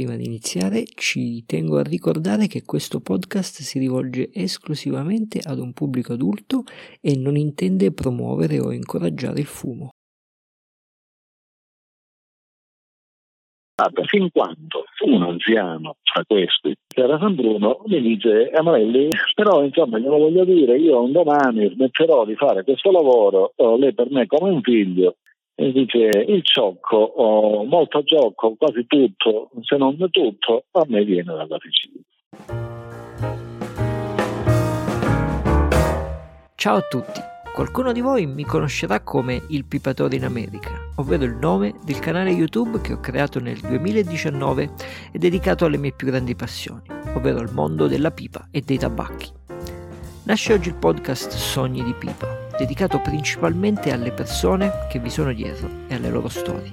prima di iniziare ci tengo a ricordare che questo podcast si rivolge esclusivamente ad un pubblico adulto e non intende promuovere o incoraggiare il fumo. fin quando un anziano fra questi, che era San Bruno, mi dice Emanuele, però insomma glielo voglio dire, io un domani smetterò di fare questo lavoro, oh, lei per me come un figlio, e dice il ciocco, oh, molto gioco, quasi tutto, se non tutto, a me viene dalla Sicilia. Ciao a tutti, qualcuno di voi mi conoscerà come il pipatore in America, ovvero il nome del canale YouTube che ho creato nel 2019 e dedicato alle mie più grandi passioni, ovvero il mondo della pipa e dei tabacchi. Nasce oggi il podcast Sogni di Pipa, dedicato principalmente alle persone che vi sono dietro e alle loro storie.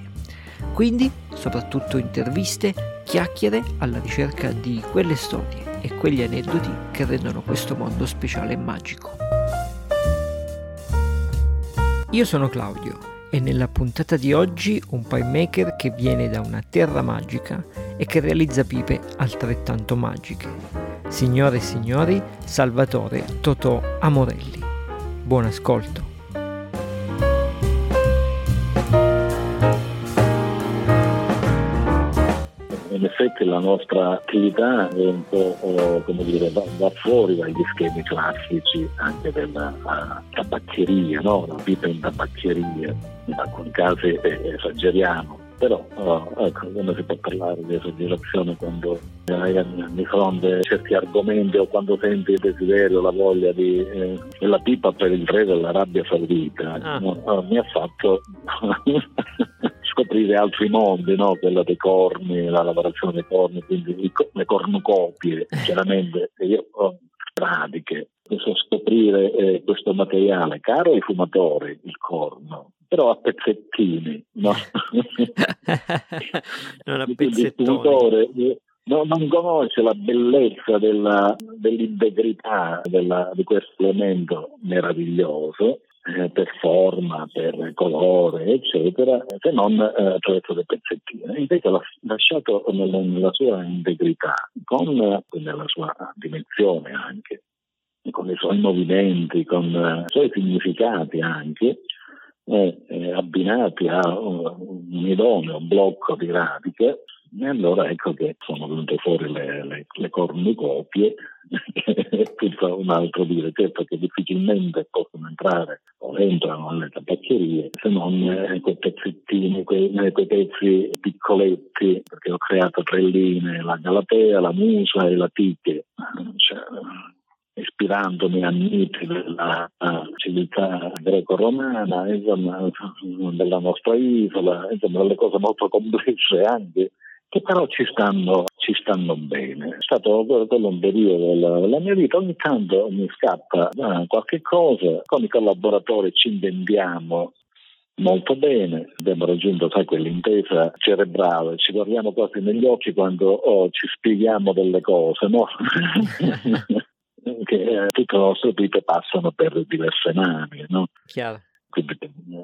Quindi, soprattutto interviste, chiacchiere alla ricerca di quelle storie e quegli aneddoti che rendono questo mondo speciale e magico. Io sono Claudio e nella puntata di oggi un pie maker che viene da una terra magica e che realizza pipe altrettanto magiche. Signore e signori, Salvatore Totò Amorelli. Buon ascolto. In effetti la nostra attività è un po' oh, come dire, va, va, fuori dagli schemi classici anche della tabaccheria, no? la vita in tabaccheria, in alcuni casi eh, esageriamo, però oh, ecco, come si può parlare di esagerazione quando hai di fronte certi argomenti o quando senti il desiderio, la voglia di eh, della pipa per il re dell'Arabia Saudita ah. no, oh, mi ha fatto scoprire altri mondi, no? quella dei corni, la lavorazione dei corni, quindi le cornucopie, chiaramente io pratiche, posso scoprire eh, questo materiale caro ai fumatori, il corno, però a pezzettini, no? non a pezzettoni. No, non conosce la bellezza della, dell'integrità della, di questo elemento meraviglioso eh, per forma, per colore, eccetera, se non eh, attraverso dei pezzettini. Invece l'ha lasciato nella, nella sua integrità, con nella sua dimensione anche, con i suoi movimenti, con eh, i suoi significati anche, eh, eh, abbinati a un, un idoneo blocco di radiche, e allora ecco che sono venute fuori le, le, le cornucopie e tutto un altro dire, certo che difficilmente possono entrare entrano nelle tabaccherie se non quei pezzettini, quei, quei, pezzi piccoletti, perché ho creato tre linee, la Galatea, la Musa e la Tiche. Cioè, ispirandomi a miti della civiltà greco-romana, insomma, della nostra isola, insomma, delle cose molto complesse anche, che però ci stanno, ci stanno bene. È stato quello un periodo della, della, mia vita, ogni tanto mi scappa eh, qualche cosa, con i collaboratori ci inventiamo molto bene, abbiamo raggiunto sai, quell'intesa cerebrale, ci guardiamo quasi negli occhi quando oh, ci spieghiamo delle cose, no? che eh, tutte le nostre vite passano per diverse mani, no? Chiaro. Quindi,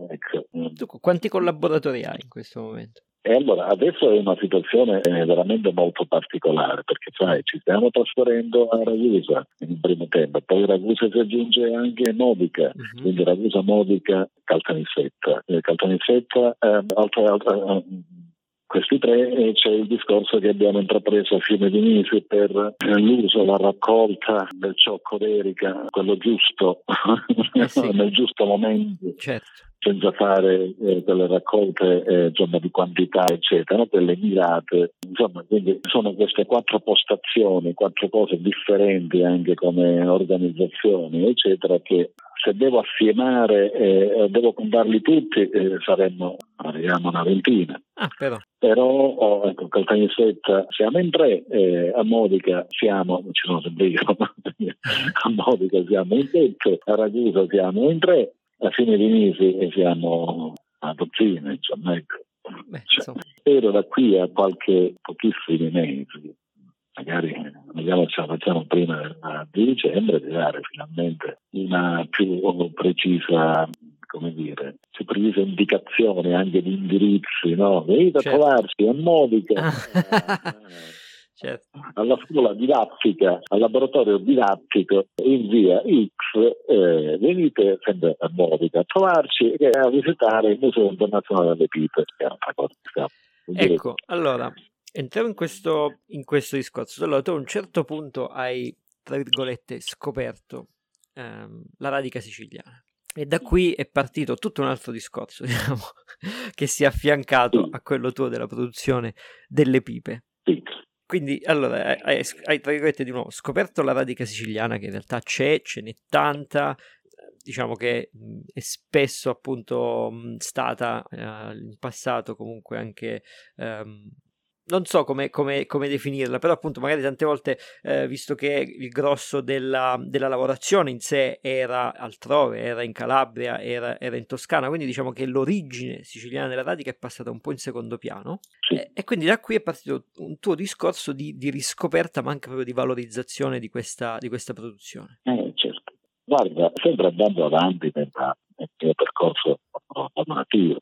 ecco. Tu quanti collaboratori hai in questo momento? E allora adesso è una situazione eh, veramente molto particolare perché sai, ci stiamo trasferendo a Ragusa in primo tempo, poi Ragusa si aggiunge anche Modica, uh-huh. quindi Ragusa, Modica, Caltanissetta. Eh, Caltanissetta, eh, altra, altra, eh, questi tre e c'è il discorso che abbiamo intrapreso a Fiume di Nisi per eh, l'uso, la raccolta del ciocco d'erica, quello giusto, eh sì. nel giusto momento. Certo senza fare eh, delle raccolte eh, insomma, di quantità, eccetera, quelle mirate. Insomma, quindi sono queste quattro postazioni, quattro cose differenti anche come organizzazioni, eccetera, che se devo assiemare, eh, devo contarli tutti, eh, saremmo, arriviamo a una ventina. Ah, però. Però, oh, ecco, Caltanissetta siamo in tre, eh, a Modica siamo, ci sono sempre io, a Modica siamo in sette, a Ragusa siamo in tre, a fine di mese siamo a dozzina, insomma, ecco. Beh, cioè, spero da qui a qualche pochissimi mesi, magari vediamo se la facciamo prima di dicembre, di dare finalmente una più precisa come dire, si precise indicazioni anche di indirizzi, no? Venite certo. a trovarci a Modica. certo. alla scuola didattica, al laboratorio didattico in via X, eh, venite sempre a Modica a trovarci e a visitare il Museo Internazionale delle Pipe, che è un'altra cosa. Ecco, allora, entriamo in questo, in questo discorso. Allora, tu a un certo punto hai, tra virgolette, scoperto ehm, la radica siciliana. E da qui è partito tutto un altro discorso, diciamo, che si è affiancato a quello tuo della produzione delle pipe. Quindi, allora, hai, hai, tra virgolette di nuovo scoperto la radica siciliana che in realtà c'è, ce n'è tanta, diciamo che è spesso appunto stata eh, in passato comunque anche ehm, non so come, come, come, definirla, però appunto magari tante volte, eh, visto che il grosso della, della, lavorazione in sé era altrove, era in Calabria, era, era, in Toscana, quindi diciamo che l'origine siciliana della radica è passata un po' in secondo piano sì. e, e, quindi da qui è partito un tuo discorso di, di, riscoperta ma anche proprio di valorizzazione di questa, di questa produzione. Eh, certo. Guarda, sempre andando avanti nel mio percorso formativo,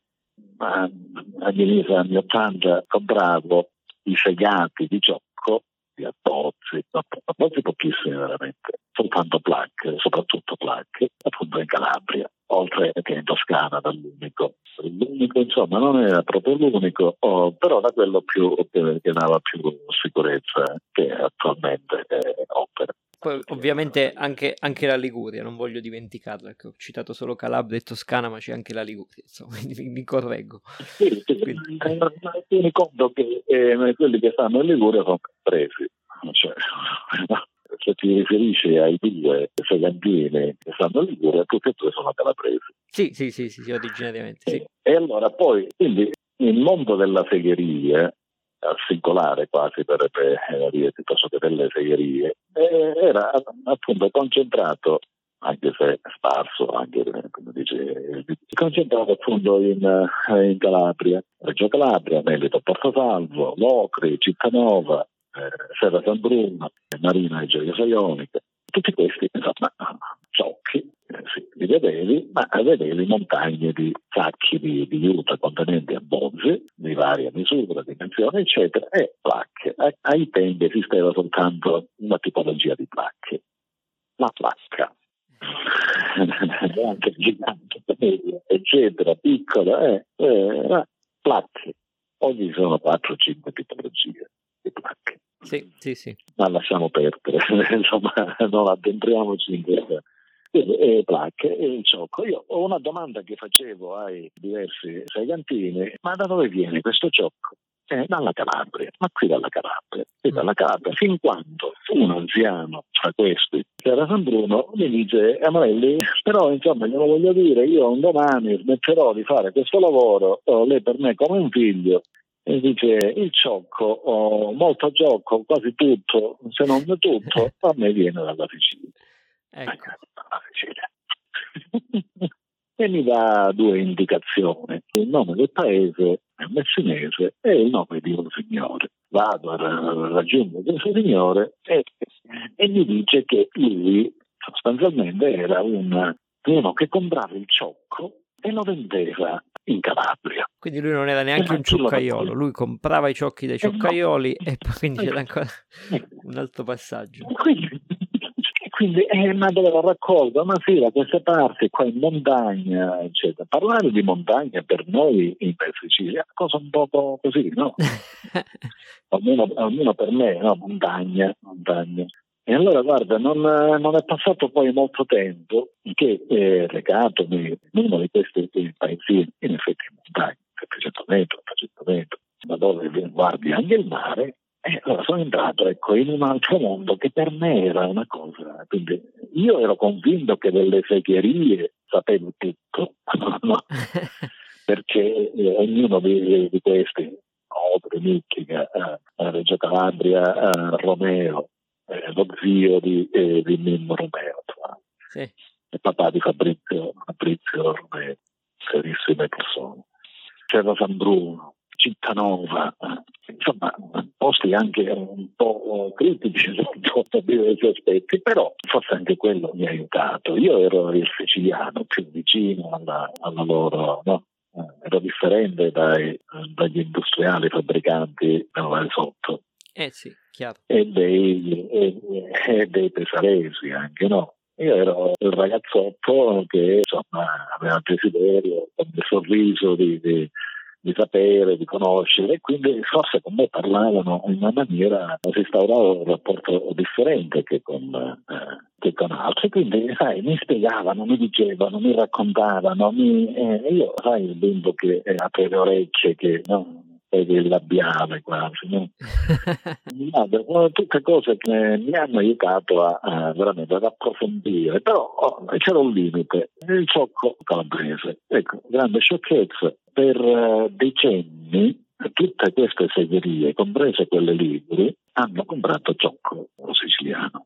inizi anni 80 compravo i segati di Giocco, di Abbozzi, Abbozzi pochissimi veramente, soltanto placche, soprattutto placche, appunto in Calabria, oltre che in Toscana dall'unico. L'unico insomma non era proprio l'unico, oh, però da quello più, che, dava più sicurezza che attualmente è opera. Poi ovviamente anche, anche, la Liguria, non voglio dimenticarla, ho citato solo Calabria e Toscana, ma c'è anche la Liguria, insomma, quindi mi, mi correggo. Sì, quindi... conto che eh, quelli che stanno in Liguria sono presi, cioè, se ti riferisci ai due segantini che stanno in Liguria, tutti e due sono calabresi. Sì, sì, sì, sì, sì originariamente. Sì. E, e allora poi, quindi, il mondo della segheria singolare quasi per le segherie piuttosto che per le segherie, era appunto concentrato, anche se sparso, anche come dice, concentrato appunto in, in Calabria, Reggio Calabria, Melito Portosalvo, Locri, Cittanova, eh, Serra San Bruno, Marina e Gioia Saionica, tutti questi insomma ciocchi eh, sì, li vedevi, ma vedevi montagne di sacchi di, di juta contenenti abbozzi di varia misura, dimensione, eccetera, e placche. A, ai tempi esisteva soltanto una tipologia di placche, la placca. anche gigante, eccetera, piccola, eh, eh, placche. Oggi sono 4-5 tipologie di placche. Sì, sì, sì. Ma lasciamo perdere, insomma, non addentriamoci in questa e placche e il ciocco. Io ho una domanda che facevo ai diversi segantini, ma da dove viene questo ciocco? Eh, dalla Calabria, ma qui dalla Calabria, qui dalla Calabria, fin quando? Un anziano fra questi, che era San Bruno, mi dice Amarelli, però insomma glielo voglio dire, io un domani smetterò di fare questo lavoro, oh, lei per me come un figlio, e dice il ciocco, oh, molto gioco, quasi tutto, se non tutto, a me viene dalla Sicilia. Ecco. E mi dà due indicazioni. Il nome del paese è messinese e il nome di un signore. Vado a raggiungere questo signore e, e mi dice che lui sostanzialmente era un, uno che comprava il ciocco e lo vendeva in Calabria. Quindi lui non era neanche un cioccaio, lui comprava i ciocchi dai cioccaioli eh no. e quindi c'era ancora un altro passaggio. Quindi, quindi eh, ma dove l'ho raccolto? Ma sì, da queste parti, qua in montagna, eccetera. Parlare di montagna per noi in Sicilia è una cosa un po' così, no? almeno, almeno, per me, no? Montagna, montagna. E allora guarda, non, non, è passato poi molto tempo che eh, legatomi in uno di questi paesini, in effetti in montagna, 700 metri, 800 metri, da dove guardi anche il mare, e allora sono entrato ecco, in un altro mondo che per me era una cosa. Quindi io ero convinto che delle segherie sapevo tutto, no? perché eh, ognuno di, di questi, Odre, Micchica, eh, Reggio Calabria, eh, Romeo, eh, lo zio di, eh, di Mimmo Romeo, sì. il papà di Fabrizio, Fabrizio Romeo, serissime persone. C'era San Bruno, Cittanova, insomma posti anche un po' critici sotto diversi aspetti, però forse anche quello mi ha aiutato. Io ero il siciliano più vicino alla, alla loro, no? Eh, ero differente dai, dagli industriali fabbricanti del sotto. Eh sì, chiaro. E dei, e, e dei pesaresi anche, no? Io ero il ragazzotto che insomma, aveva il desiderio, con il sorriso di, di, di, sapere, di conoscere, e quindi forse con me parlavano in una maniera, si instaurava un rapporto differente che con, eh, che con altri. Quindi, sai, mi spiegavano, mi dicevano, mi raccontavano, mi, eh, io, sai, il bimbo che apre le orecchie, che no, il labiale quasi. No? sono tutte cose che mi hanno aiutato a, a veramente ad approfondire, però oh, c'era un limite, il ciocco calabrese. Ecco, grande sciocchezza, per uh, decenni tutte queste segherie, comprese quelle libri, hanno comprato ciocco siciliano.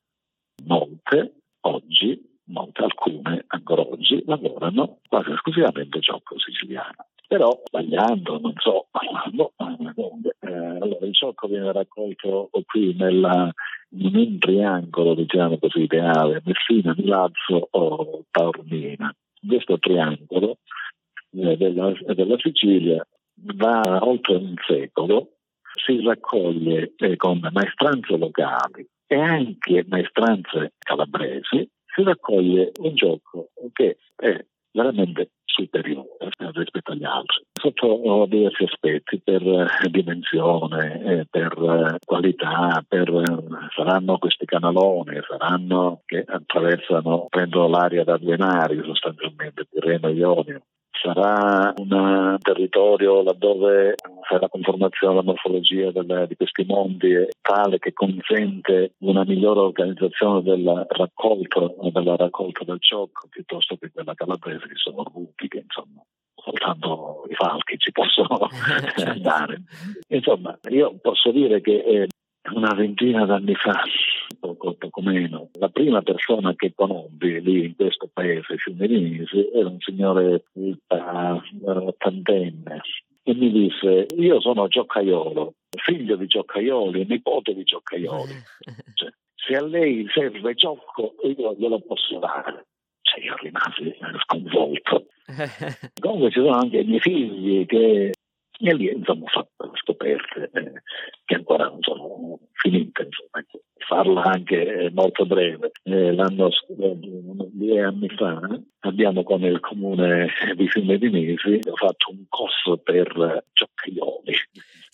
Molte oggi, molte alcune ancora oggi, lavorano quasi esclusivamente ciocco siciliano però sbagliando, non so, parlando, eh, allora il ciocco viene raccolto qui nella, in un triangolo, diciamo così, ideale, Messina, Milazzo o Taormina. Questo triangolo eh, della, della, Sicilia va oltre un secolo, si raccoglie eh, con maestranze locali e anche maestranze calabresi, si raccoglie un gioco che è veramente superiore rispetto agli altri, sotto diversi aspetti, per eh, dimensione, eh, per eh, qualità, per, saranno questi canaloni, saranno che attraversano, prendono l'aria da due mari sostanzialmente, Tirreno e Ionio, sarà un territorio laddove la conformazione della morfologia delle, di questi mondi è tale che consente una migliore organizzazione della raccolta, della raccolta del ciocco piuttosto che quella calabrese che sono rupiche, insomma soltanto i falchi ci possono certo. andare. Insomma, io posso dire che eh, una ventina d'anni fa, poco, poco, meno, la prima persona che conobbi lì in questo paese, Fiumelinisi, era un signore ottantenne e mi disse io sono Gioccaiolo, figlio di Gioccaioli nipote di Gioccaioli. Cioè, se a lei serve Giocco io glielo posso dare. Cioè, io rimasi sconvolto. Comunque ci sono anche i miei figli che e lì insomma ho fatto scoperte eh, che ancora non sono finite, insomma, ecco. farla anche molto breve. Eh, l'anno due anni fa abbiamo con il comune di Fiume di Mesi fatto un corso per giocaioli.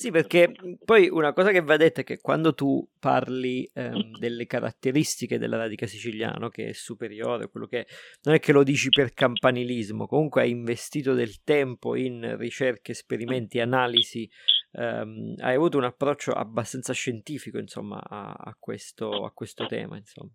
Sì, perché poi una cosa che va detta è che quando tu parli ehm, delle caratteristiche della radica siciliano, che è superiore, quello che non è che lo dici per campanilismo, comunque hai investito del tempo in ricerche, esperimenti, analisi, ehm, hai avuto un approccio abbastanza scientifico, insomma, a, a, questo, a questo, tema, insomma.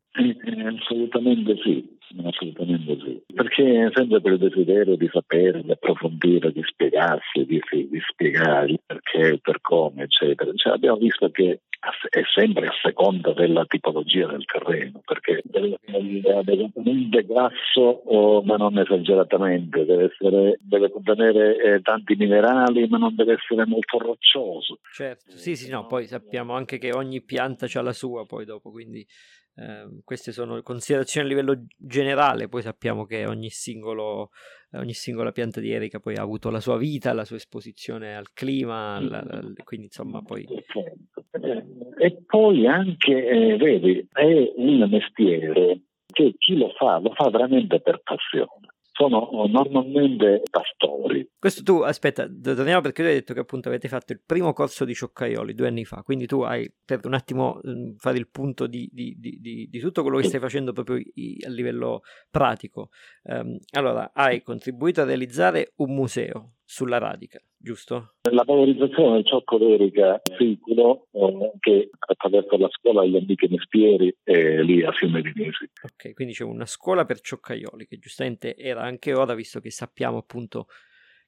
assolutamente sì, assolutamente sì. Perché sempre per il desiderio di sapere, di approfondire, di spiegarsi, di, di spiegare il perché, il per come, eccetera. Cioè, abbiamo visto che è sempre a seconda della tipologia del terreno, perché deve essere adeguatamente grasso, oh, ma non esageratamente, deve, essere, deve contenere eh, tanti minerali, ma non deve essere molto roccioso. Certo, sì, sì, no, poi sappiamo anche che ogni pianta ha la sua poi dopo, quindi eh, queste sono considerazioni a livello generale, poi sappiamo che ogni, singolo, ogni singola pianta di erica poi ha avuto la sua vita, la sua esposizione al clima, la, la, quindi insomma poi... E poi anche, eh, vedi, è un mestiere che chi lo fa, lo fa veramente per passione sono normalmente pastori. Questo tu, aspetta, torniamo perché tu hai detto che appunto avete fatto il primo corso di Cioccaioli due anni fa, quindi tu hai per un attimo mm, fare il punto di, di, di, di tutto quello che stai facendo proprio a livello pratico. Um, allora, hai contribuito a realizzare un museo sulla radica, giusto? La valorizzazione del ciocco d'erica siculo eh, che attraverso la scuola degli antichi mestieri è lì a Fiume di Nisi. Ok, quindi c'è una scuola per cioccaioli che giustamente era anche ora, visto che sappiamo appunto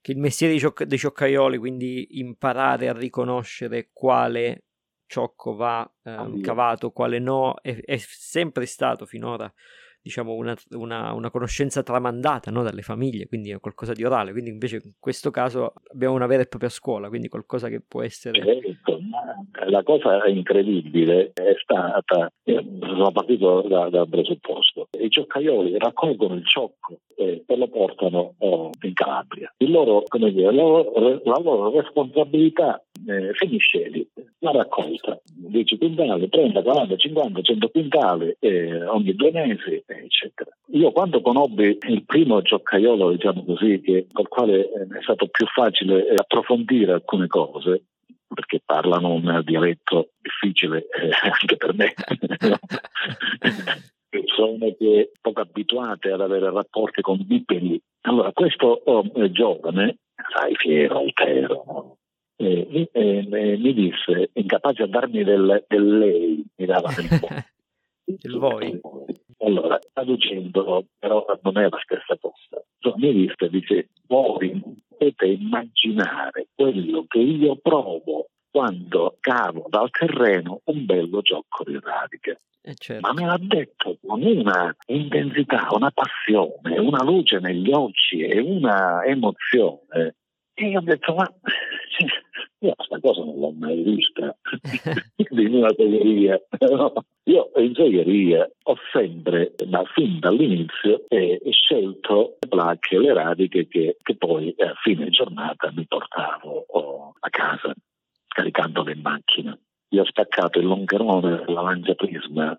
che il mestiere dei, cioc- dei cioccaioli, quindi imparare a riconoscere quale ciocco va eh, cavato, quale no, è, è sempre stato finora diciamo una, una, una conoscenza tramandata no? dalle famiglie, quindi è qualcosa di orale, quindi invece in questo caso abbiamo una vera e propria scuola, quindi qualcosa che può essere... Certo, la cosa incredibile è stata, sono partito da, dal presupposto, i cioccaioli raccolgono il ciocco e, e lo portano oh, in Calabria. Loro, dire, la, loro, la loro responsabilità eh, finisce lì, la raccolta, 10 quintali, 30, 40, 50, 100 quintali eh, ogni due mesi, eccetera. Io quando conobbi il primo gioccaiolo, diciamo così, che, col quale eh, è stato più facile eh, approfondire alcune cose, perché parlano un dialetto difficile eh, anche per me. persone che poco abituate ad avere rapporti con bipedi. Allora, questo oh, giovane, sai, fiero, altero, no? eh, eh, mi disse, incapace a darmi del, del lei, mi dava del voi. il voi. Allora, traducendolo, però non è la stessa cosa. Mi disse, dice, voi potete immaginare quello che io provo quando cavo dal terreno un bello gioco di radiche. Eh certo. Ma me l'ha detto con una intensità, una passione, una luce negli occhi e una emozione. E io ho detto, ma io questa cosa non l'ho mai vista in una segheria. No? Io in segheria ho sempre, ma fin dall'inizio, eh, scelto le placche le radiche che, che poi a fine giornata mi portavo oh, a casa caricandole in macchina. Io ho staccato il longerone della lancia prisma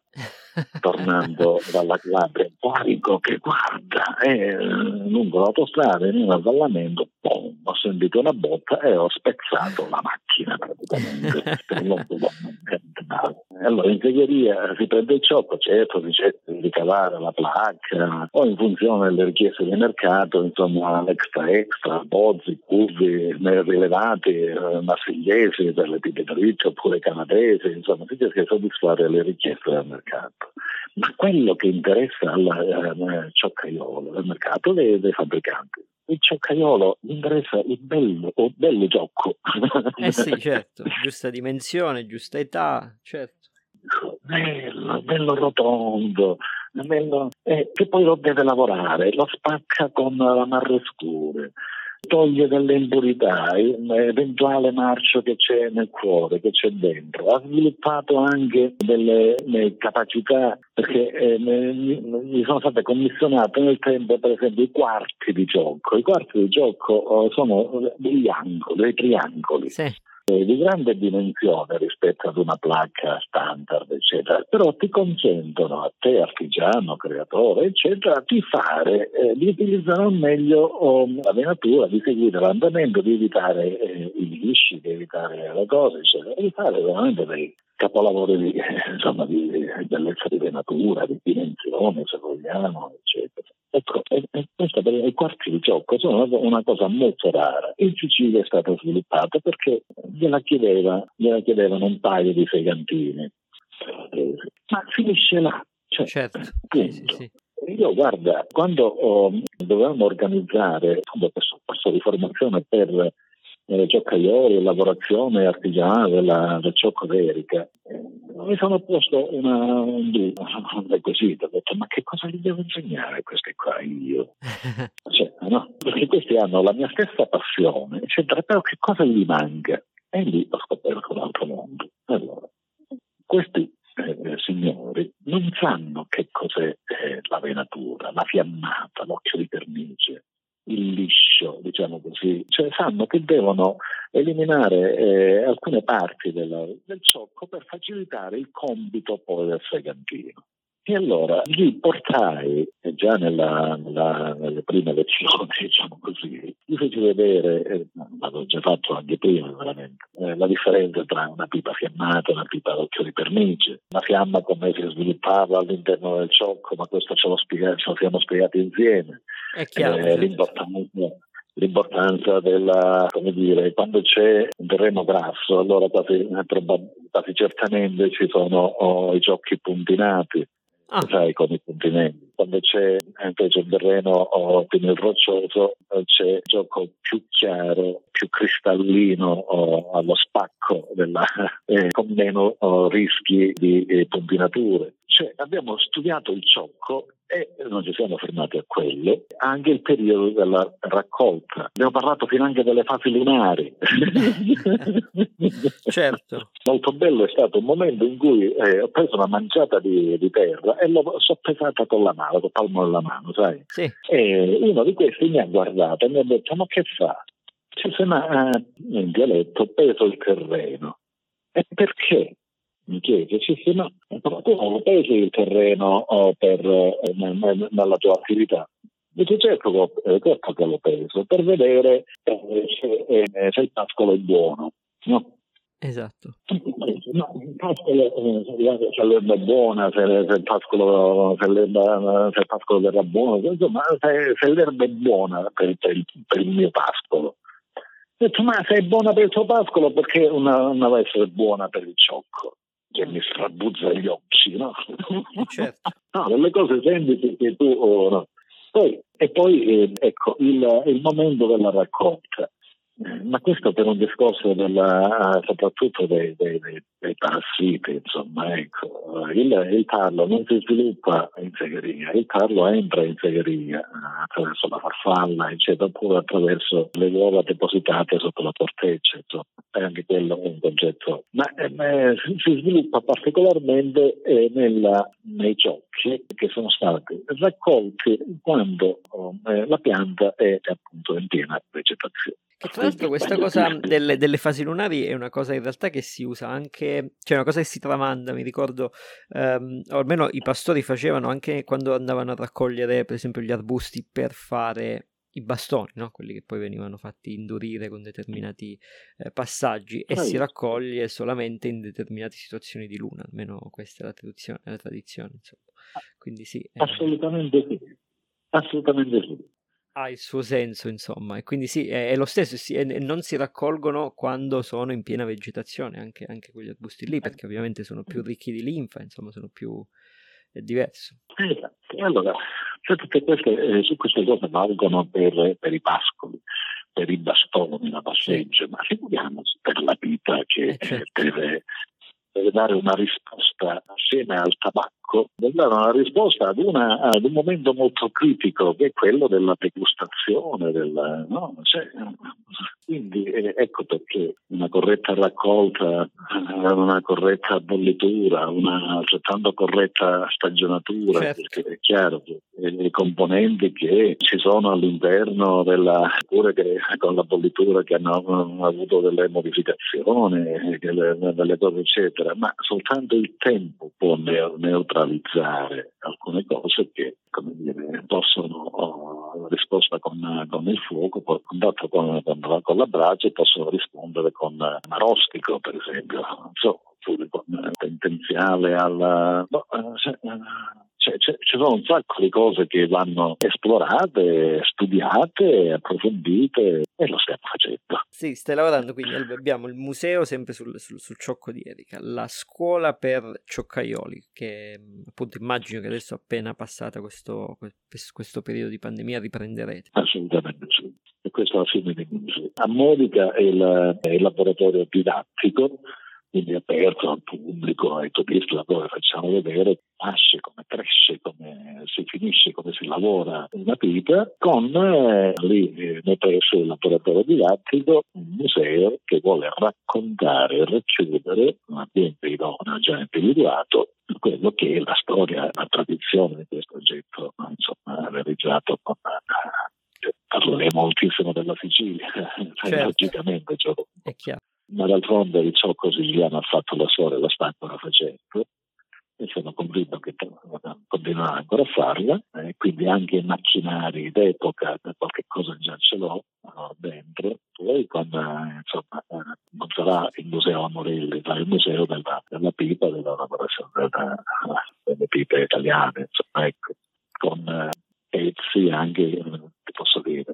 tornando dalla Calabria, panico che guarda, e lungo l'autostrada in un avvallamento, boom, ho sentito una botta e ho spezzato la macchina praticamente. allora in segheria si prende il ciocco, certo si cerca di ricavare la placca o in funzione delle richieste di mercato, insomma l'extra extra, bozzi, curvi rilevati, eh, marsigliesi per le tipe dritte oppure canadesi, insomma si cerca di soddisfare le richieste del mercato ma quello che interessa al eh, cioccaiolo, al mercato dei, dei, fabbricanti, il cioccaiolo interessa il bello, il bello gioco. Eh sì, certo, giusta dimensione, giusta età, certo. Bello, bello rotondo, bello, eh, che poi lo deve lavorare, lo spacca con la marre scure, toglie delle impurità, l'eventuale marcio che c'è nel cuore, che c'è dentro. Ha sviluppato anche delle capacità, perché eh, mi sono state commissionate nel tempo, per esempio, i quarti di gioco. I quarti di gioco oh, sono degli angoli, dei triangoli. Sì di grande dimensione rispetto ad una placca standard, eccetera, però ti consentono a te, artigiano, creatore, eccetera, di fare, eh, di utilizzare al meglio oh, la venatura, di seguire l'andamento, di evitare eh, i lisci, di evitare le cose, eccetera, di fare veramente dei capolavori di, insomma, di, di bellezza di venatura, di dimensione, se vogliamo, eccetera. Ecco, e, e questa i quarti di gioco sono una cosa molto rara. In Sicilia è stata sviluppata perché gliela, chiedeva, gliela chiedevano un paio di segantini. Ma finisce là. Cioè, certo. Sì, sì, sì. Io guarda, quando oh, dovevamo organizzare questo corso di formazione per eh, giocaioli, lavorazione artigianale della, del ciocco d'Erica, mi sono posto una, un, un requisito, ho detto ma che cosa gli devo insegnare a questi qua io? cioè, no? Perché questi hanno la mia stessa passione, eccetera, però che cosa gli manca? E lì ho scoperto un altro mondo. Allora, questi eh, signori non sanno che cos'è eh, la venatura, la fiammata, l'occhio di pernice, il liscio, diciamo così, cioè sanno che devono eliminare eh, alcune parti del, del ciocco per facilitare il compito poi del segantino. E allora gli portai, eh, già nella, nella, nelle prime lezioni, diciamo così, gli feci vedere, eh, l'avevo già fatto anche prima veramente, eh, la differenza tra una pipa fiammata e una pipa d'occhio di pernice, la fiamma come si sviluppava all'interno del ciocco, ma questo ce lo, spiega, ce lo siamo spiegati insieme. È chiaro. Eh, l'importanza l'importanza della, come dire, quando c'è un terreno grasso, allora quasi, quasi certamente ci sono oh, i ciocchi puntinati, ah. sai, con i continenti. Quando c'è invece un terreno oh, più nel roccioso, eh, c'è un gioco più chiaro, più cristallino oh, allo spacco, della, eh, con meno oh, rischi di eh, puntinature. Cioè, abbiamo studiato il ciocco e non ci siamo fermati a quello, anche il periodo della raccolta. Abbiamo parlato fino anche delle fasi lunari. certo. Molto bello è stato un momento in cui eh, ho preso una manciata di, di terra e l'ho soppesata con la mano, il palmo della mano, sai? Sì. E uno di questi mi ha guardato e mi ha detto, ma che fa? Cioè, ma eh, in dialetto peso il terreno. E perché? mi chiede, sì, sì, ma non pesi il terreno oh, per, eh, nella tua attività? Dice certo, eh, certo che lo peso, per vedere eh, se, eh, se, il pascolo è buono. No? Esatto. No, pascolo, eh, se l'erba è buona, se, se, il pascolo, se, l'erba, se il pascolo verrà buono, insomma, se, se l'erba è buona per, per, il, per il mio pascolo. Ho detto, ma se è buona per il tuo pascolo, perché una, una deve essere buona per il ciocco? che mi strabuzza gli occhi, no? Eh, certo. no, delle cose semplici che tu... Oh, no. poi, e poi, eh, ecco, il, il momento della raccolta ma questo per un discorso della, soprattutto dei, dei, dei, parassiti, insomma, ecco. il, il, tarlo non si sviluppa in segheria, il tarlo entra in segheria attraverso la farfalla, eccetera, oppure attraverso le uova depositate sotto la corteccia, insomma, è anche quello un concetto. Ma eh, si sviluppa particolarmente eh, nella, nei ciocchi che sono stati raccolti quando eh, la pianta è appunto in piena vegetazione. Che tra l'altro questa cosa delle, delle, fasi lunari è una cosa in realtà che si usa anche, cioè una cosa che si tramanda, mi ricordo, um, o almeno i pastori facevano anche quando andavano a raccogliere per esempio gli arbusti per fare i bastoni, no? quelli che poi venivano fatti indurire con determinati eh, passaggi e si raccoglie solamente in determinate situazioni di luna, almeno questa è la tradizione, la tradizione insomma. Quindi sì. Eh. Assolutamente sì. Assolutamente sì ha il suo senso, insomma, e quindi sì, è, è lo stesso, sì, e, non si raccolgono quando sono in piena vegetazione, anche, anche quegli arbusti lì, perché ovviamente sono più ricchi di linfa, insomma, sono più... è diverso. Esatto, allora, cioè tutte queste, eh, su queste cose valgono per, per, i pascoli, per i bastoni, la passeggia, ma figuriamoci per la vita che eh, certo. deve, deve dare una risposta assieme al tabacco, deve dare una risposta ad, una, ad un momento molto critico che è quello della degustazione, del, no? cioè, quindi eh, ecco perché una corretta raccolta, eh, una corretta bollitura, una altrettanto corretta stagionatura, certo. perché è chiaro che i componenti che ci sono all'interno della pure che con la bollitura che hanno, hanno avuto delle modificazioni, delle, delle, cose eccetera, ma soltanto il tempo può neutralizzare alcune cose che dire, possono oh, la risposta con, con, il fuoco, poi con, con, con la possono rispondere con marostico per esempio, so, oppure con tendenziale alla... No, eh, cioè, ci sono un sacco di cose che vanno esplorate, studiate, approfondite e lo stiamo facendo. Sì, stai lavorando, quindi abbiamo il museo sempre sul, sul, sul ciocco di Erika, la scuola per cioccaioli, che appunto immagino che adesso appena passata questo, questo periodo di pandemia riprenderete. Assolutamente sì. E questo è la fine dei musei. A Modica è il, è il laboratorio didattico quindi aperto al pubblico, ai turisti, dove facciamo vedere nasce, come cresce, come si finisce, come si lavora una pipa, con eh, lì eh, nel presso il laboratorio didattico un museo che vuole raccontare e racchiudere un ambiente idoneo già individuato quello che è la storia, la tradizione di questo oggetto insomma, realizzato con eh, parleremo moltissimo della Sicilia, certo. logicamente. Cioè, è chiaro ma d'altronde il ciocco siciliano ha fatto la storia e la sta ancora facendo e sono convinto che continuerà ancora a farla, eh, quindi anche i macchinari d'epoca, qualche cosa già ce l'ho no, dentro, poi quando insomma, eh, non sarà il museo a Morelli, sarà il museo della, della pipa, della lavorazione della, delle pipe italiane, insomma, ecco, con eh, pezzi anche, eh, ti posso dire,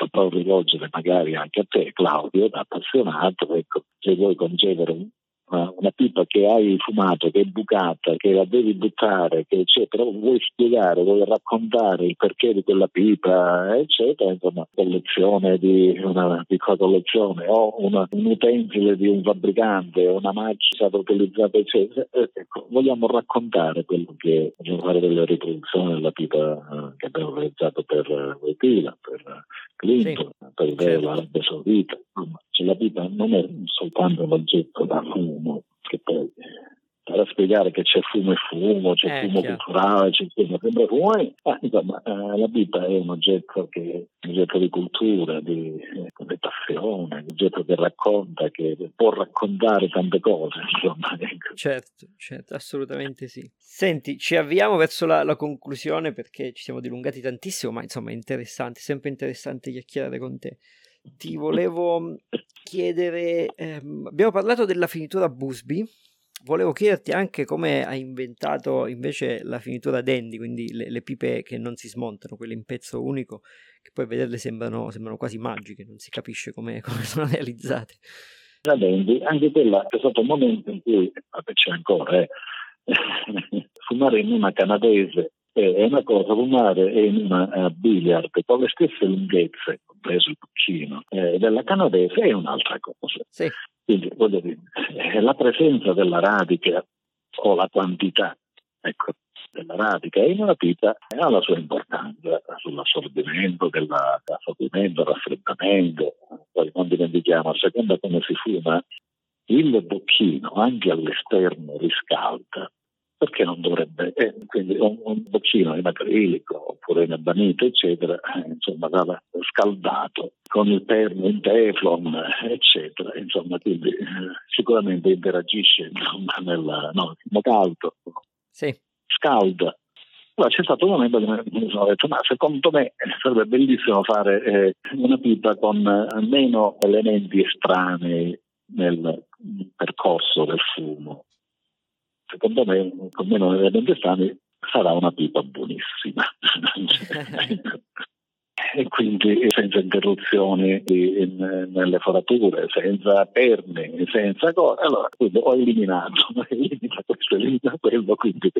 mi potrò rivolgere magari anche a te Claudio, da appassionato, ecco, se vuoi concedere una, una pipa che hai fumato, che è bucata, che la devi buttare, eccetera, vuoi spiegare, vuoi raccontare il perché di quella pipa, eccetera, insomma, collezione di una piccola collezione o una, un utensile di un fabbricante, una macchina utilizzata, eccetera, eh, ecco, vogliamo raccontare quello che vogliamo fare delle riproduzioni della pipa eh, che abbiamo realizzato per Wetila, per Clinton, sì, per certo. l'Arabia Saudita, insomma, cioè la pipa non è soltanto un oggetto da fumo, che poi per spiegare che c'è fumo e fumo, c'è eh, fumo chiaro. culturale, c'è fumo sempre fumo, eh, insomma eh, la pipa è un oggetto, che, un oggetto di cultura, di, eh, di passione, un oggetto che racconta, che può raccontare tante cose, insomma. Ecco. Certo, certo, assolutamente sì. Senti, ci avviamo verso la, la, conclusione perché ci siamo dilungati tantissimo, ma insomma è interessante, sempre interessante chiacchierare con te. Ti volevo chiedere, ehm, abbiamo parlato della finitura Busby, volevo chiederti anche come hai inventato invece la finitura Dandy, quindi le, le, pipe che non si smontano, quelle in pezzo unico, che poi vederle sembrano, sembrano quasi magiche, non si capisce come, sono realizzate. La Dandy, anche quella è stato un momento in cui, vabbè c'è ancora, eh, in una canadese è una cosa, fumare in una uh, billiard con le stesse lunghezze, compreso il cucino, eh, della canadese è un'altra cosa. Sì. Quindi voglio dire, eh, la presenza della radica o la quantità ecco, della radica in una pita ha la sua importanza sull'assorbimento, dell'assorbimento, raffreddamento. Poi non dimentichiamo, a seconda come si fuma, il bocchino anche all'esterno riscalda perché non dovrebbe? Eh, quindi un, un boccino in acrilico oppure in abbanito, eccetera, eh, insomma, dava scaldato con il perno in teflon, eccetera, insomma, quindi eh, sicuramente interagisce insomma, nel no, caldo, sì. scalda. Allora c'è stato un momento che mi sono detto, ma secondo me sarebbe bellissimo fare eh, una pipa con meno elementi estranei nel percorso del fumo secondo me, con meno elementi strani, sarà una pipa buonissima. e quindi senza interruzioni in, nelle forature, senza perni, senza cose. Allora, quindi ho eliminato, elimina questo, elimina quello, quindi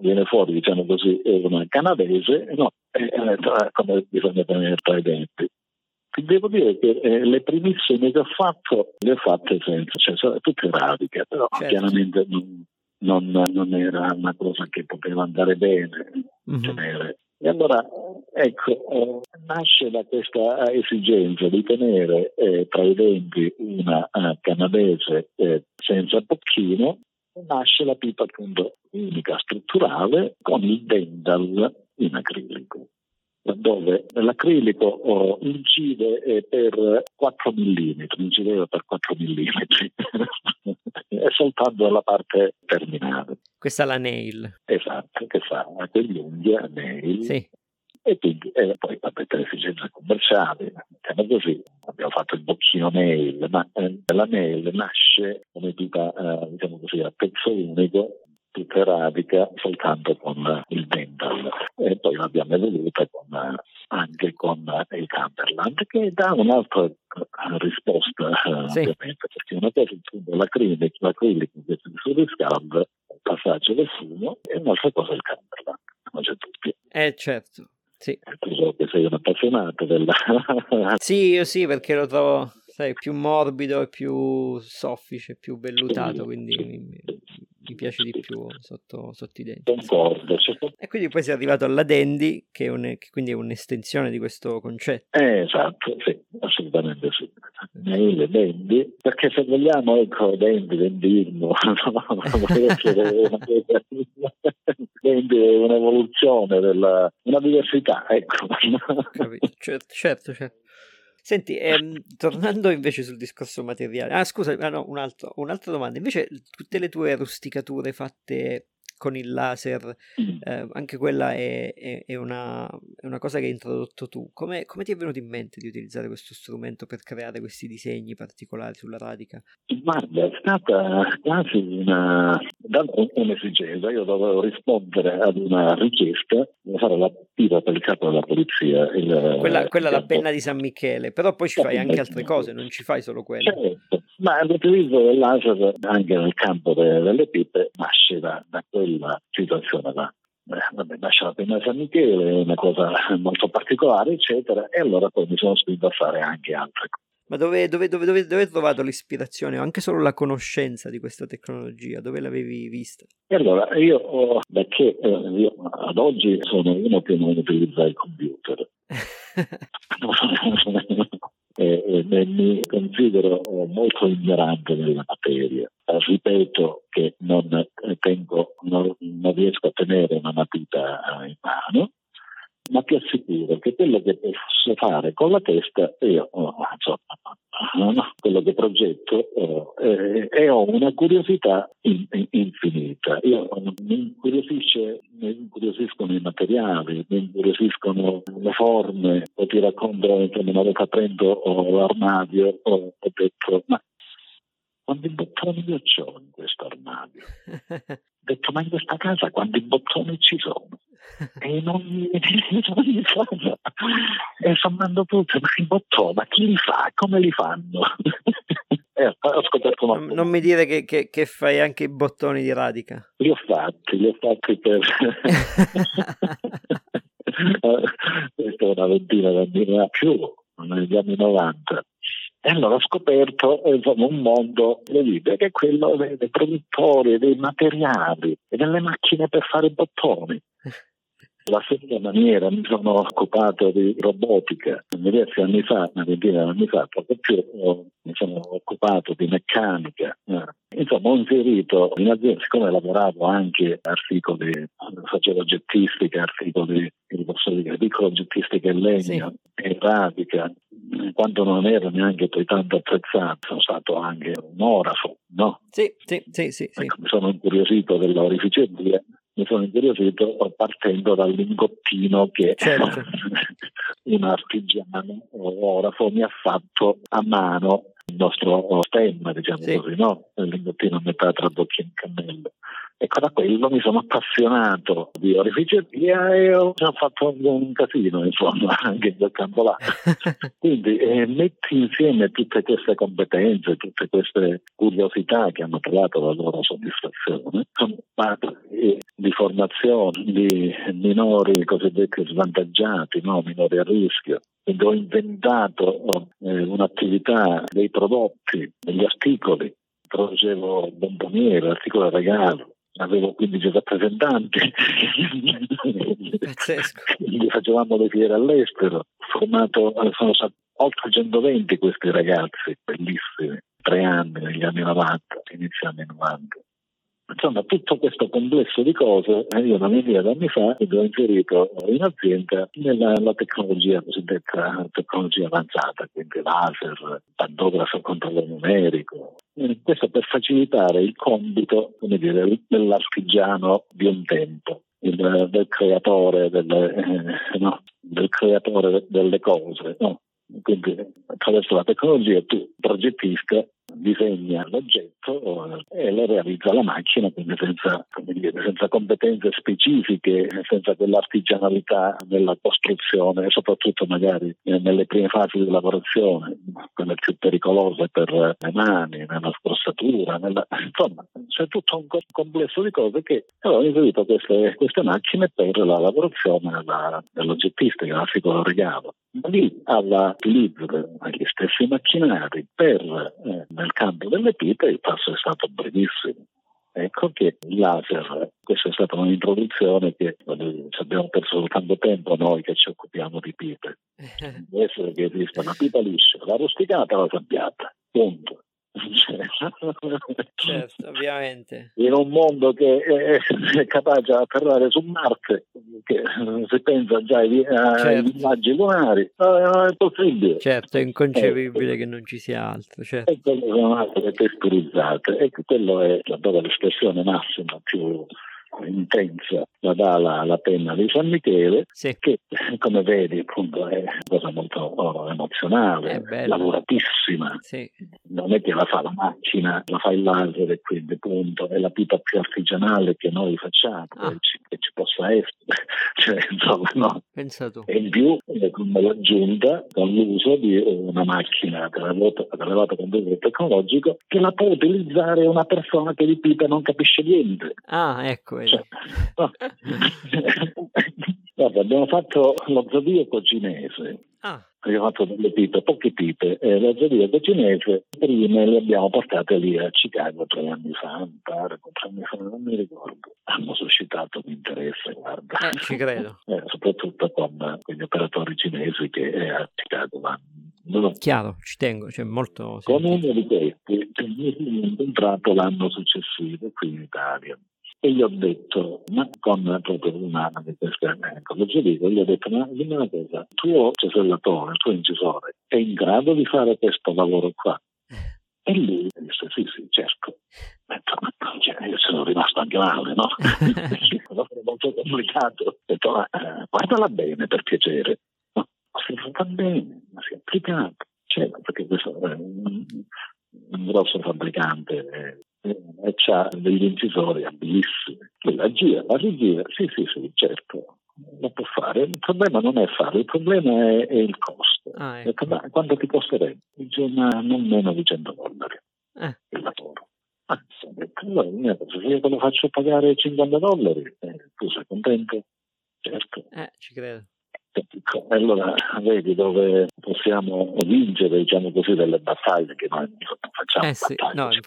viene fuori, diciamo così, una canadese, no, è, è, come bisogna tenere tra i denti. Devo dire che eh, le primissime che ho fatto le ho fatte senza, cioè sono tutte radiche, però certo. chiaramente non, non, non, era una cosa che poteva andare bene mm-hmm. tenere. E allora, ecco, eh, nasce da questa esigenza di tenere eh, tra i denti una uh, canadese eh, senza bocchino, nasce la pipa appunto unica strutturale con il dendal in acrilico dove l'acrilico oh, incide eh, per 4 mm, incideva per 4 mm, è soltanto la parte terminale. Questa è la nail. Esatto, che fa degli unghie, nail. Sì. E quindi eh, poi vabbè, per esigenze commerciali, diciamo così, abbiamo fatto il bocchino nail, ma eh, la nail nasce come pipa, eh, diciamo così, a pezzo unico tutta radica soltanto con il dental e poi l'abbiamo evoluta con, anche con il Cumberland che dà un'altra risposta sì. ovviamente perché una cosa è il l'acrilico, l'acrilico che si surriscalda il passaggio del fumo e un'altra cosa è il Cumberland come c'è tutti eh certo sì. So che sei un appassionato della... sì, io sì, perché lo trovo sai, più morbido e più soffice, più vellutato, quindi mi, piace di più sotto, sotto i denti. Concordo. E quindi poi sei arrivato alla Dandy, che, un, che quindi è un'estensione di questo concetto. Eh, esatto, sì, assolutamente sì. Mail, Dandy, perché se vogliamo, ecco, Dandy, Dandismo, Dandy è un'evoluzione, della, una diversità, ecco. certo, certo. certo. Senti, ehm, tornando invece sul discorso materiale, ah scusa, ah, no, un altro, un'altra domanda, invece tutte le tue rusticature fatte con il laser, eh, anche quella è, è, è, una, è, una, cosa che hai introdotto tu. Come, come, ti è venuto in mente di utilizzare questo strumento per creare questi disegni particolari sulla radica? Guarda, è stata quasi una, un'esigenza. Io dovevo rispondere ad una richiesta di fare la tira per il capo della polizia. Il, quella, quella la penna di San Michele, però poi ci fai anche altre cose, non ci fai solo quello. Certo, Ma l'utilizzo del laser anche nel campo de- delle pipe nasce da, da quella situazione là. Eh, vabbè, nasce la penna San Michele, è una cosa molto particolare, eccetera, e allora poi mi sono spinto a fare anche altre cose. Ma dove, dove, dove, dove, hai trovato l'ispirazione o anche solo la conoscenza di questa tecnologia? Dove l'avevi vista? E allora io, ho, perché eh, io ad oggi sono uno che non utilizza il computer. e, mi considero molto ignorante della materia. Ripeto che non, tengo, non, non riesco a tenere una matita in mano, ma ti assicuro che quello che posso fare con la testa, io oh, insomma, quello che progetto eh, e ho una curiosità in, in, infinita. Io mi, incuriosisce, mi incuriosiscono i materiali, mi incuriosiscono le forme, poi ti racconto insomma, una volta prendo l'armadio, ho, ho detto ma quanti bottoni io ho in questo armadio? Ho detto ma in questa casa quanti bottoni ci sono? E non mi, mi fanno e sommando tutto ma i bottoni ma chi li fa? Come li fanno? Eh, non, non mi dire che, che, che, fai anche i bottoni di radica. Li ho fatti li ho fatti per questa è una ventina d'anni ha più negli anni 90 e allora ho scoperto insomma, un mondo incredibile che è quello dei, dei produttori, dei materiali e delle macchine per fare bottoni. La stessa maniera mi sono occupato di robotica diversi anni fa, una ventina di anni fa, proprio più oh, mi sono occupato di meccanica. Eh. Insomma, ho inserito in azienda, siccome lavoravo anche articoli, facevo oggettistica, articoli, posso dire, piccola oggettistica in legno sì. e radica, quando non ero neanche poi tanto attrezzato, sono stato anche un orafo, no? Sì, sì, sì, sì. Ecco, mi sono incuriosito dell'orificeria mi sono incuriosito partendo dal lingottino che certo. un artigiano orafo mi ha fatto a mano il nostro stemma, diciamo sì. così, no? il lingottino a metà tra bocchino e cannello. Ecco, da quello? Mi sono appassionato di orificeria e ho fatto un casino, insomma, anche campo là. Quindi eh, metti insieme tutte queste competenze, tutte queste curiosità che hanno trovato la loro soddisfazione, sono parte di formazione di minori cosiddetti svantaggiati, no? minori a rischio, quindi ho inventato eh, un'attività dei prodotti, degli articoli, producevo bomboniere, articoli a regalo, avevo 15 rappresentanti, quindi facevamo le fiere all'estero, formato, sono stati oltre 120 questi ragazzi, bellissimi, tre anni, negli anni 90, inizio anni 90. Insomma, tutto questo complesso di cose eh, io una ventina d'anni fa ho inserito in azienda nella, tecnologia cosiddetta tecnologia avanzata, quindi laser, pantografo controllo numerico. Questo per facilitare il compito dire, dell'artigiano di un tempo. Il, del creatore delle, eh, no, del creatore delle cose. No? Quindi attraverso la tecnologia tu progettisca disegna l'oggetto e lo realizza la macchina, quindi senza, dire, senza, competenze specifiche, senza quell'artigianalità nella costruzione, soprattutto magari nelle prime fasi di lavorazione, quelle più pericolose per le mani, nella scrossatura, nella... insomma c'è tutto un complesso di cose che allora ho eseguito queste, queste macchine per la lavorazione della, dell'oggettistica, la figura regalo. Lì alla utilizzo degli stessi macchinari per eh, nel campo delle pipe il passo è stato brevissimo. Ecco che il laser, questa è stata un'introduzione che abbiamo perso tanto tempo noi che ci occupiamo di pipe. Deve essere che esista una pipa liscia, la rusticata la sabbiata, punto. certo, ovviamente. In un mondo che è, è capace di atterrare su Marte, che si pensa già ai, certo. viaggi lunari, non è possibile. Certo, è inconcepibile eh, che non ci sia altro. Certo. E quelle sono altre texturizzate, e quello è dove l'espressione massima più intensa la dà la, la penna di San Michele, sì. che come vedi appunto è una cosa molto oh, emozionale, lavoratissima. Sì. Non è che la fa la macchina, la fa il laser e quindi appunto è la pipa più artigianale che noi facciamo, ah. che, ci, che, ci, possa essere. cioè, insomma, no. E in più come l'aggiunta con l'uso di una macchina ad elevato contenuto tecnologico che la può utilizzare una persona che di pipa non capisce niente. Ah, ecco. No. Guarda, abbiamo fatto lo zodiaco cinese. Ah. Abbiamo fatto delle pipe, poche pipe. Eh, lo zodiaco cinese, prima le abbiamo portate lì a Chicago tre anni fa, mi pare, quattro anni fa, non mi ricordo. Hanno suscitato un interesse, guarda. Eh, ci credo. Eh, soprattutto con, gli operatori cinesi che eh, a Chicago vanno No. Chiaro, ci tengo, cioè molto... Con uno di questi che mi sono incontrato l'anno successivo qui in Italia e gli ho detto, ma con proprio una di queste ecco, lo dico, gli ho detto, ma dimmi una cosa, il tuo cesellatore, il tuo incisore, è in grado di fare questo lavoro qua? E lui disse, sì, sì, certo. Detto, ma cioè, io sono rimasto anche male, no? è molto complicato. Ho detto, ma, eh, guardala bene, per piacere. No, ma si fa bene, ma si è applicato. Cioè, perché questo è un, un grosso fabbricante eh, e ha degli incisori abilissimi. La gira, la rigira, sì, sì, sì, certo, lo può fare. Il problema non è farlo, il problema è, è il costo. Ah, ecco. Quanto ti costerebbe? Dice, ma non meno di 100 dollari eh. il lavoro. Ah, allora, se io te lo faccio pagare 50 dollari, eh, tu sei contento? Certo. Eh, ci credo. Allora vedi dove possiamo vincere, diciamo così, delle battaglie che noi facciamo. Eh sì, no,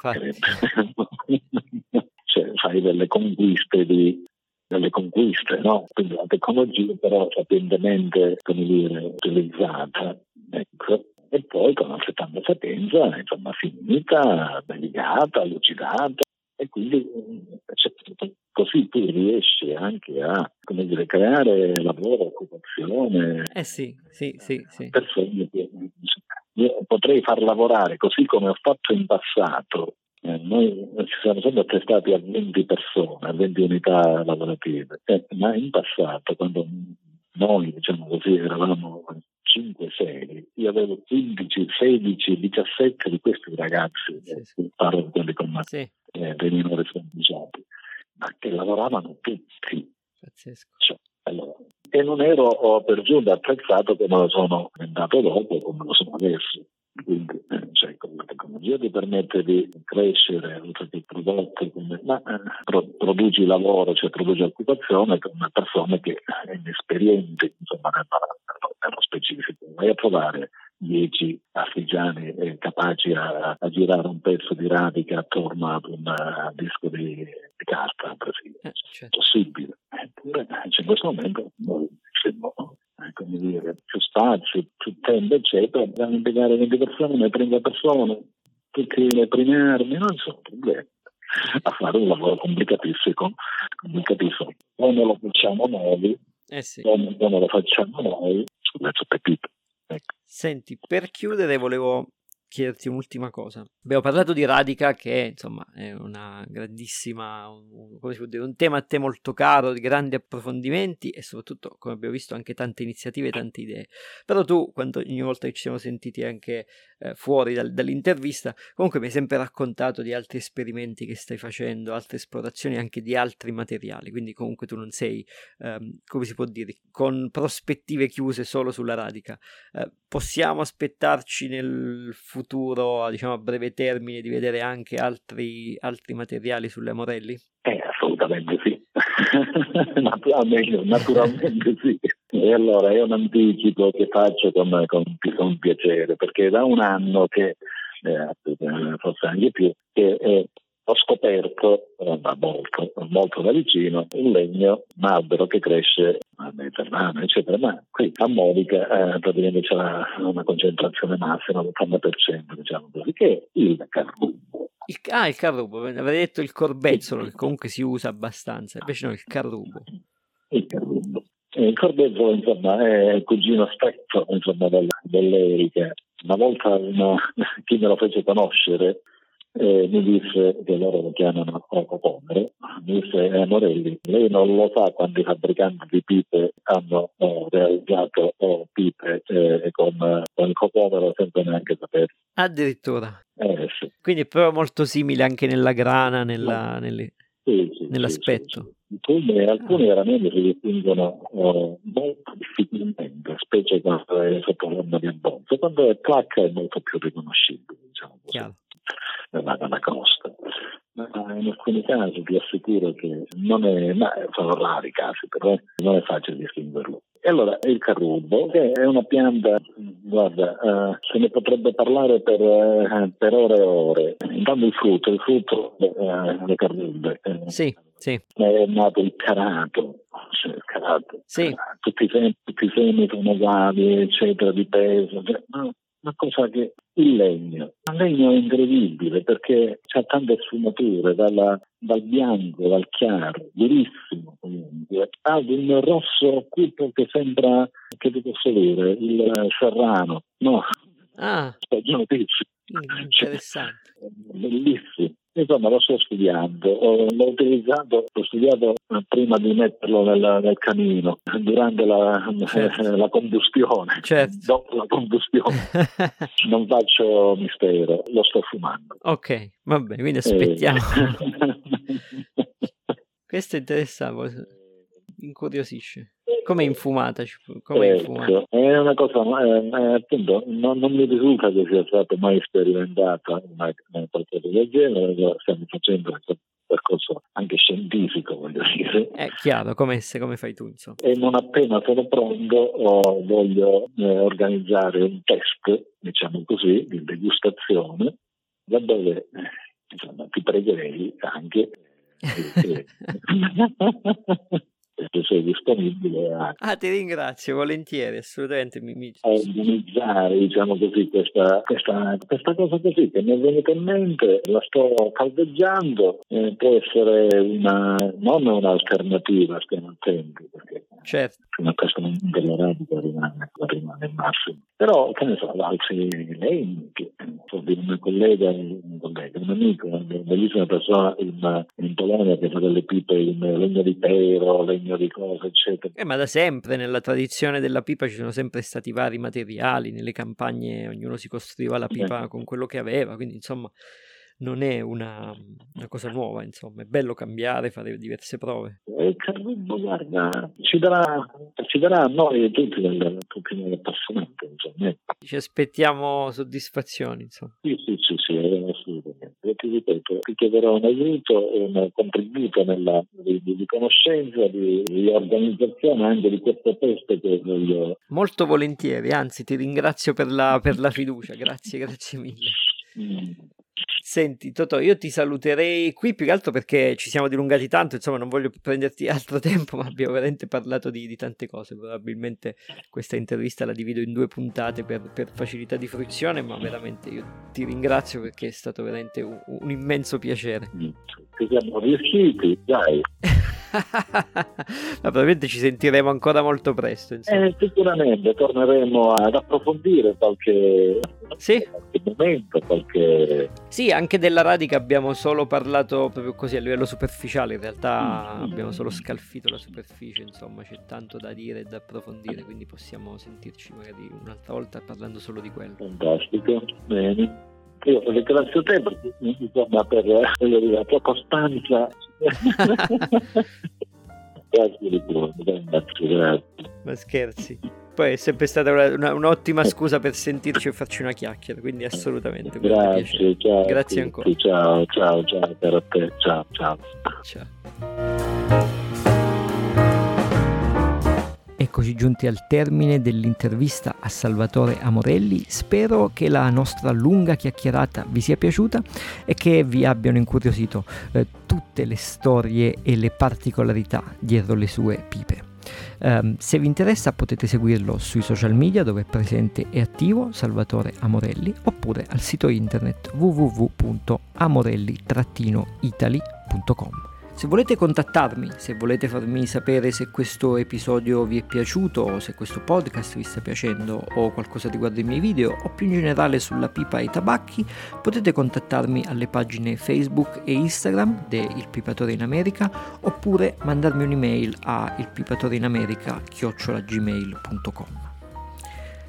cioè, fai delle conquiste di, delle conquiste, no? Quindi la tecnologia però sapientemente, come dire, utilizzata, ecco, e poi con altrettanta sapienza, insomma, finita, delicata, lucidata, e quindi cioè, così tu riesci anche a dire, creare lavoro, occupazione. Eh sì, sì, sì, sì. Persone che io potrei far lavorare così come ho fatto in passato. Eh, noi ci siamo sempre attestati a 20 persone, a 20 unità lavorative, eh, ma in passato, quando noi, diciamo così, eravamo 5-6, io avevo 15, 16, 17 di questi ragazzi, sì, sì. parlo di quelli con sì. eh, dei minori sconfiggiati ma che lavoravano tutti. Pazzesco. Cioè, allora, e non ero per giunta apprezzato come lo sono diventato dopo, come lo sono adesso. Quindi, eh, cioè, la tecnologia ti permette di crescere oltre che prodotti, ma eh, pro, produci lavoro, cioè produci occupazione con persone che è inesperienti, insomma, nello, nello specifico. Vai a trovare dieci artigiani eh, capaci a, a, girare un pezzo di radica attorno ad un uh, disco di, di carta, per esempio. Eh, certo. possibile. Eppure eh, cioè, in questo momento noi siamo eh, come dire, più spazio, più tempo, eccetera, dobbiamo impiegare 20 persone, 30 persone, tutti le prime armi, non sono problemi a fare un lavoro complicatissimo, complicatissimo. Non lo facciamo noi, eh sì. o non lo facciamo noi, scusate, Pepito. Ecco. Senti, per chiudere volevo chiederti un'ultima cosa. Abbiamo parlato di Radica che insomma è una grandissima, un, come si può dire, un tema a te molto caro, di grandi approfondimenti e soprattutto, come abbiamo visto, anche tante iniziative e tante idee. Però tu, quando ogni volta che ci siamo sentiti anche eh, fuori dal, dall'intervista, comunque mi hai sempre raccontato di altri esperimenti che stai facendo, altre esplorazioni anche di altri materiali, quindi comunque tu non sei, ehm, come si può dire, con prospettive chiuse solo sulla Radica. Eh, possiamo aspettarci nel futuro futuro, diciamo a breve termine, di vedere anche altri, altri materiali sulle Morelli? Eh, assolutamente sì. naturalmente, naturalmente sì. E allora è un anticipo che faccio con, con, con piacere, perché da un anno che, eh, forse anche più, che eh, ho scoperto eh, da molto, molto da vicino un legno, un albero che cresce a Mediterraneo, eccetera, ma qui a Modica eh, praticamente c'è una, concentrazione massima l'80%, diciamo così, che è il carrubo. Il, ah, il carrubo, avrei detto il corbezzolo, che comunque si usa abbastanza, invece no, il carrubo. Il carrubo. Il corbezzolo, insomma, è il cugino stretto insomma, dell'Erica. Una volta una, chi me lo fece conoscere e mi disse che loro lo chiamano cocomero, mi disse eh, Morelli, lei non lo sa quanti fabbricanti di pipe hanno eh, realizzato oh, pipe eh, con, con il cocomero senza neanche sapere. Addirittura. Eh, sì. Quindi è proprio molto simile anche nella grana, nella, nelle, Sì, sì, nell'aspetto. sì. Alcuni, alcuni veramente si distinguono eh, molto difficilmente, specie quando è sotto forma di abbonzo. Quando è placca è molto più riconoscibile, diciamo così, Chiaro. Dalla crosta. Ma in alcuni casi ti assicuro che non è, ma sono rari i casi, però non è facile distinguerlo. E allora il carrubo, che è una pianta, guarda, eh, se ne potrebbe parlare per, eh, per ore e ore. Intanto il frutto, il frutto, eh, le carrube. eh, Sì, sì, è nato il carato, cioè il carato. Sì. Tutti, i semi, tutti i semi sono uguali, eccetera, di peso. cioè, no, una cosa che il legno, il legno è incredibile perché ha tante sfumature, dalla- dal bianco, dal chiaro, durissimo comunque, ad un rosso cupo che sembra, che ti posso dire, il serrano, no, Ah, stagionatissimo. interessante. Bellissimo. Insomma, lo sto studiando, Ho- l'ho utilizzato, l'ho studiato eh, prima di metterlo nel, nel camino, durante la, Certo. la combustione. Certo. Dopo la combustione non faccio mistero, lo sto fumando. ok, va bene, quindi aspettiamo. Eh. Questo è interessante, incuriosisce. Come infumata? Come infumata? Ecco, è una cosa, eh, appunto, non, non mi risulta che sia stata mai sperimentata una, una qualcosa del genere, stiamo facendo un percorso anche scientifico, voglio dire. È chiaro, come, se, come fai tu, insomma. E non appena sono pronto oh, voglio eh, organizzare un test, diciamo così, di degustazione, da dove eh, insomma, ti pregherei anche eh, se sei disponibile a Ah, ti ringrazio, volentieri, assolutamente. Mi, mi- a organizzare diciamo così questa, questa, questa cosa così che mi è venuta in mente la sto caldeggiando eh, può essere una non un'alternativa stiamo attenti perché Certo, fino a questo momento della radica rimane, rimane il massimo però che ne so altri legni che so di un collega un collega un amico una bellissima persona in, in Polonia che fa delle pipe in legno di pero legno di cose eccetera. Eh, ma da sempre nella tradizione della pipa ci sono sempre stati vari materiali, nelle campagne ognuno si costruiva la pipa con quello che aveva, quindi insomma non è una, una cosa nuova, insomma, è bello cambiare, fare diverse prove. E il Carrubbo, guarda, ci darà, ci darà a noi tutti del, tutti noi appassionati, insomma. Ci aspettiamo soddisfazioni, insomma. Sì, sì, sì, sì, assolutamente. E ti ripeto, ti chiederò un aiuto e un contributo nella, di, di- di conoscenza, di, di organizzazione anche di questo testo che voglio. Molto volentieri, anzi ti ringrazio per la, per la fiducia, grazie, grazie mille. Mm. Senti, Totò, io ti saluterei qui più che altro perché ci siamo dilungati tanto, insomma, non voglio prenderti altro tempo, ma abbiamo veramente parlato di, di tante cose. Probabilmente questa intervista la divido in due puntate per, per facilità di fruizione, ma veramente io ti ringrazio perché è stato veramente un, un immenso piacere. Mm. Ci siamo riusciti, dai. ma probabilmente ci sentiremo ancora molto presto. Eh, sicuramente torneremo ad approfondire qualche, Sì. qualche momento, qualche. Sì, anche della radica abbiamo solo parlato proprio così a livello superficiale, in realtà Mm. abbiamo solo scalfito la superficie, insomma c'è tanto da dire e da approfondire, quindi possiamo sentirci magari un'altra volta parlando solo di quello. Fantastico, bene. Io ringrazio te perché, insomma, per eh, la tua costanza. grazie di cuore, grazie, grazie. Ma scherzi. Poi è sempre stata una- una- un'ottima scusa per sentirci e farci una chiacchiera, quindi assolutamente. grande piacere. Grazie, ciao. Grazie ancora. Ciao, ciao, ciao per te, ciao, ciao. Ciao. Eccoci giunti al termine dell'intervista a Salvatore Amorelli. Spero che la nostra lunga chiacchierata vi sia piaciuta e che vi abbiano incuriosito eh, tutte le storie e le particolarità dietro le sue pipe. Ehm, se vi interessa potete seguirlo sui social media dove è presente e attivo Salvatore Amorelli oppure al sito internet www.amorelli-italy.com. Se volete contattarmi, se volete farmi sapere se questo episodio vi è piaciuto o se questo podcast vi sta piacendo o qualcosa riguardo i miei video o più in generale sulla pipa e i tabacchi, potete contattarmi alle pagine Facebook e Instagram de Il Pipatore in America oppure mandarmi un'email a ilpipatoreinamerica.gmail.com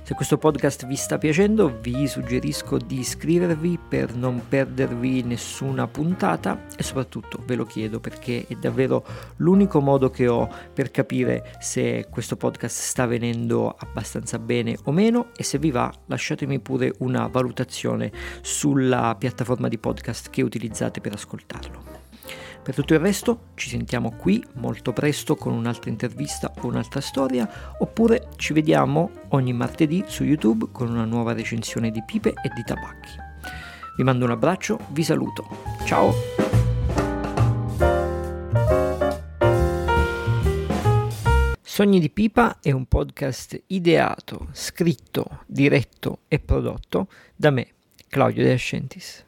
se questo podcast vi sta piacendo vi suggerisco di iscrivervi per non perdervi nessuna puntata e soprattutto ve lo chiedo perché è davvero l'unico modo che ho per capire se questo podcast sta venendo abbastanza bene o meno e se vi va lasciatemi pure una valutazione sulla piattaforma di podcast che utilizzate per ascoltarlo. Per tutto il resto ci sentiamo qui molto presto con un'altra intervista o un'altra storia, oppure ci vediamo ogni martedì su YouTube con una nuova recensione di pipe e di tabacchi. Vi mando un abbraccio, vi saluto. Ciao! Sogni di Pipa è un podcast ideato, scritto, diretto e prodotto da me, Claudio De Ascentis.